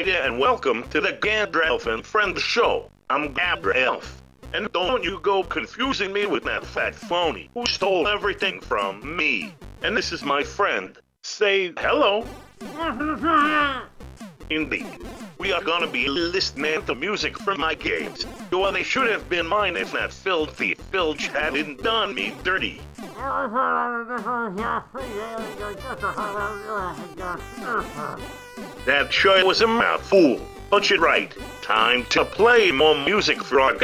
And welcome to the Gadrelf and Friend show. I'm Gadrelf. And don't you go confusing me with that fat phony who stole everything from me. And this is my friend. Say hello. Indeed. We are gonna be listening to music from my games. Well, they should have been mine if that filthy filch hadn't done me dirty. That sure was a mouthful. But you're right. Time to play more music for our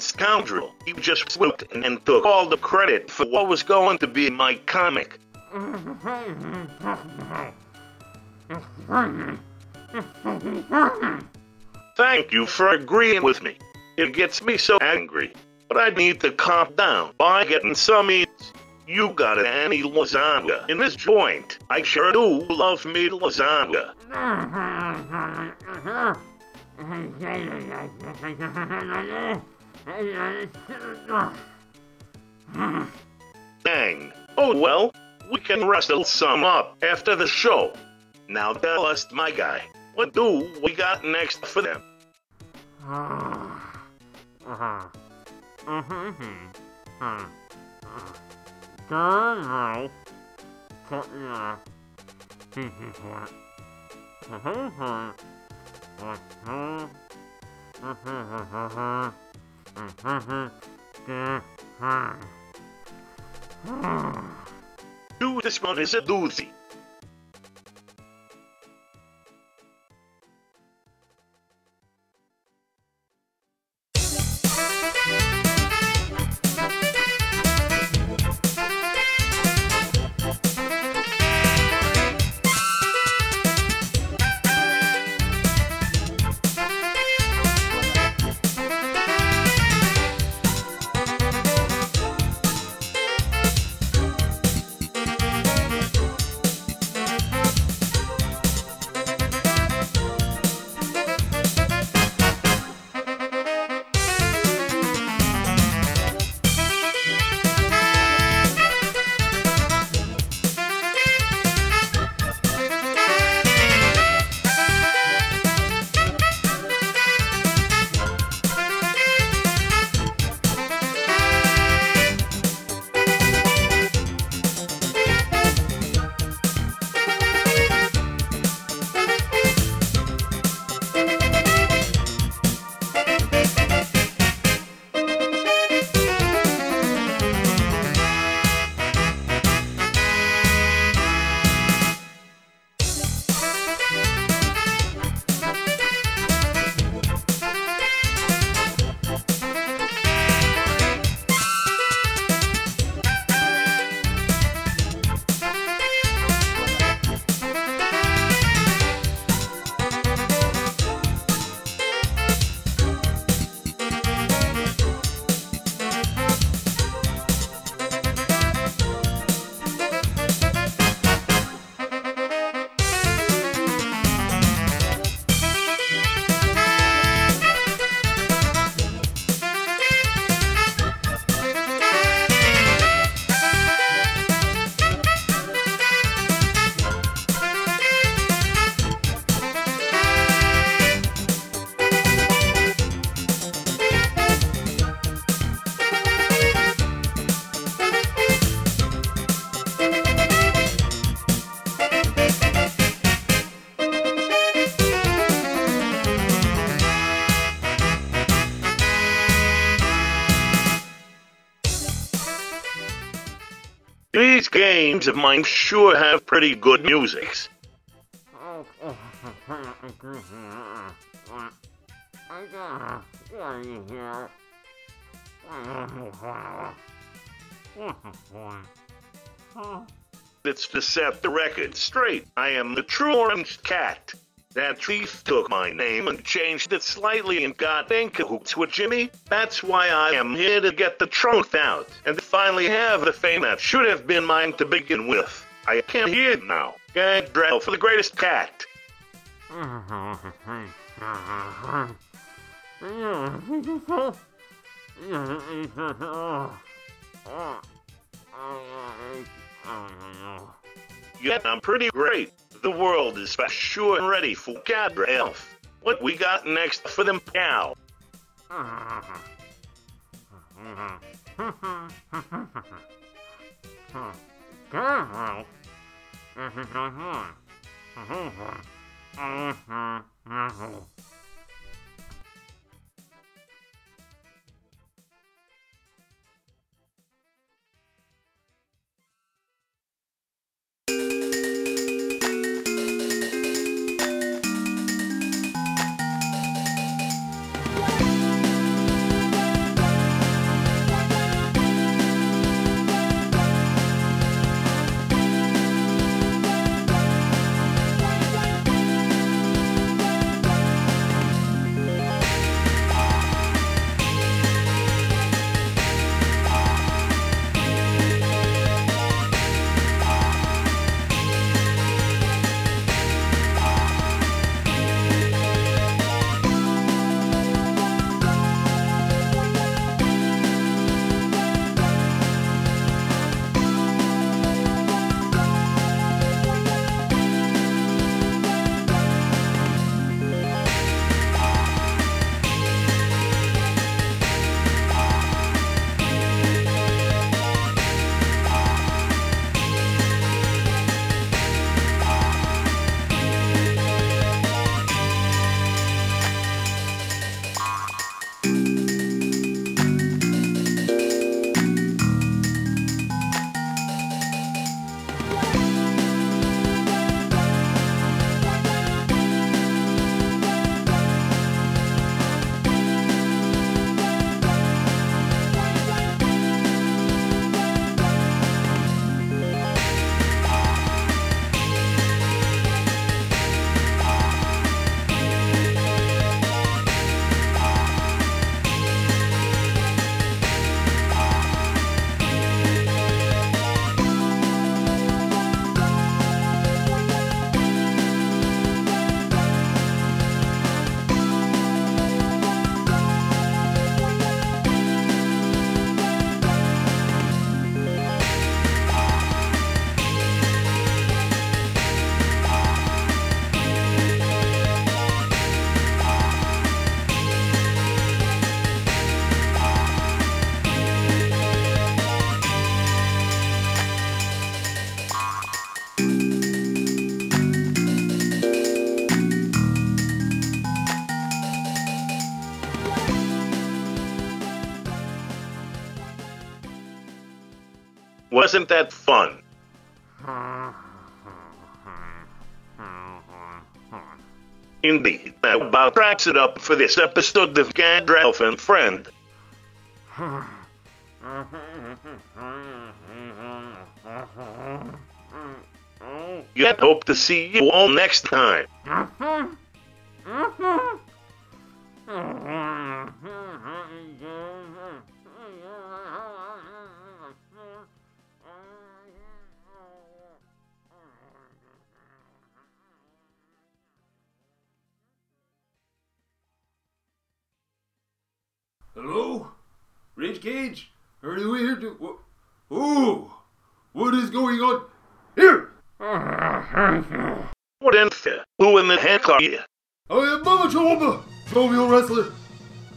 scoundrel, he just swooped and took all the credit for what was going to be my comic. Thank you for agreeing with me. It gets me so angry. But I need to calm down by getting some eats. You got any lasagna in this joint? I sure do love me lasagna. Dang. Oh well, we can wrestle some up after the show. Now tell us, my guy, what do we got next for them? Do this one is a doozy. Of mine sure have pretty good musics. It's to set the record straight. I am the true orange cat. That thief took my name and changed it slightly and got in cahoots with Jimmy. That's why I am here to get the truth out and finally have the fame that should have been mine to begin with. I can't hear it now. Gadrelf for the greatest cat. Yet I'm pretty great. The world is for sure ready for Gadrelf. What we got next for them, pal? Wasn't that fun? Indeed, that about wraps it up for this episode of Gadrelf and Friend. Yet hope to see you all next time. Hello? Rage Cage? Are you here to. Wha- Oh! What is going on? Here! What in fear? Who in the heck are you? I am Mama Chawamba, jovial wrestler,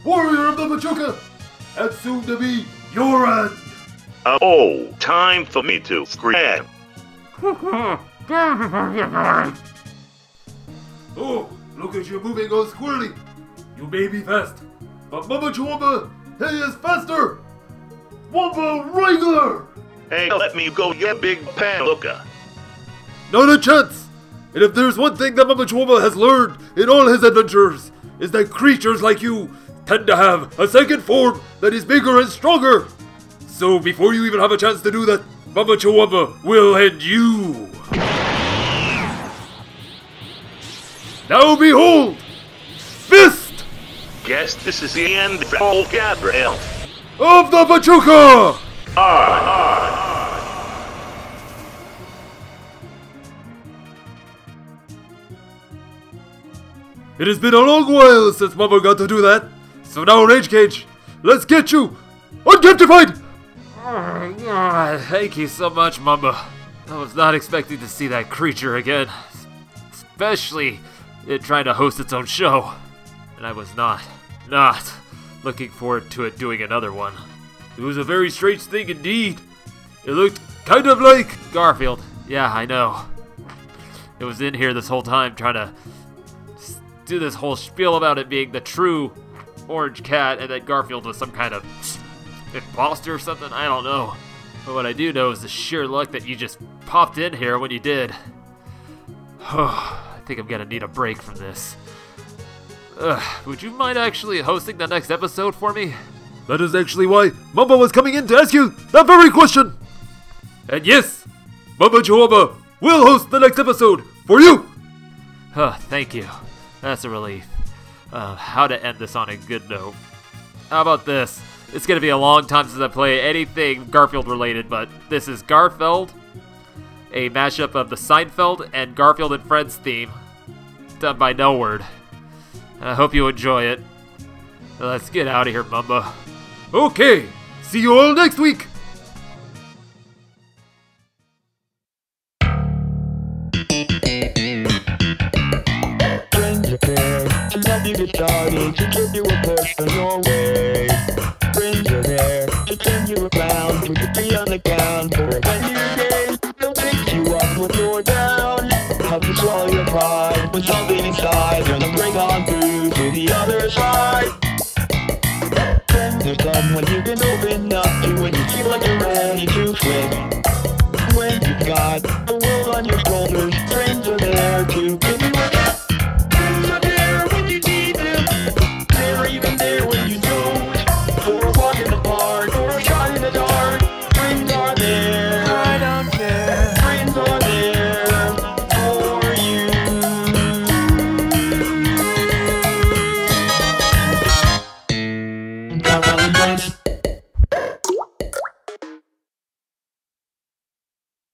warrior of the Machuca, and soon to be your end. Uh, oh, time for me to scream. Oh, look at you moving all squirrely. You may be fast, but Mama Chawamba, he is faster. Wamba Wrangler! Hey, let me go get Big Paluca. Not a chance! And if there's one thing that Mama Chuoma has learned in all his adventures, is that creatures like you tend to have a second form that is bigger and stronger. So before you even have a chance to do that, Mama Chuoma will end you. Now behold! Fist Guess this is the end for old Gadrelf. of the Pachuca! It has been a long while since Mama got to do that. So now, Rage Cage, let's get you unidentified! Ah, Thank you so much, Mamba. I was not expecting to see that creature again. Especially it trying to host its own show. And I was not, not looking forward to it doing another one. It was a very strange thing indeed. It looked kind of like Garfield. Yeah, I know. It was in here this whole time trying to do this whole spiel about it being the true orange cat and that Garfield was some kind of imposter or something. I don't know. But what I do know is the sheer luck that you just popped in here when you did. I think I'm gonna need a break from this. Ugh, would you mind actually hosting the next episode for me? That is actually why Mamba was coming in to ask you that very question! And yes, Mamba Chihuahua will host the next episode for you! Huh, thank you. That's a relief. Uh, how to end this on a good note. How about this? It's gonna be a long time since I play anything Garfield related, but this is Garfeld, a mashup of the Seinfeld and Garfield and Friends theme, done by Nelward. I hope you enjoy it. Let's get out of here, Mumba. Okay, see you all next week! Friends are there to help you get started, give you a push your way. Friends are there to turn you around, put your feet on the ground for a brand new day. They'll pick you up when you're down, help you swallow your pride, put something inside, side. Are someone you can open up to when you feel like you're ready to flip. When you've got the world on your shoulders, friends are there to give you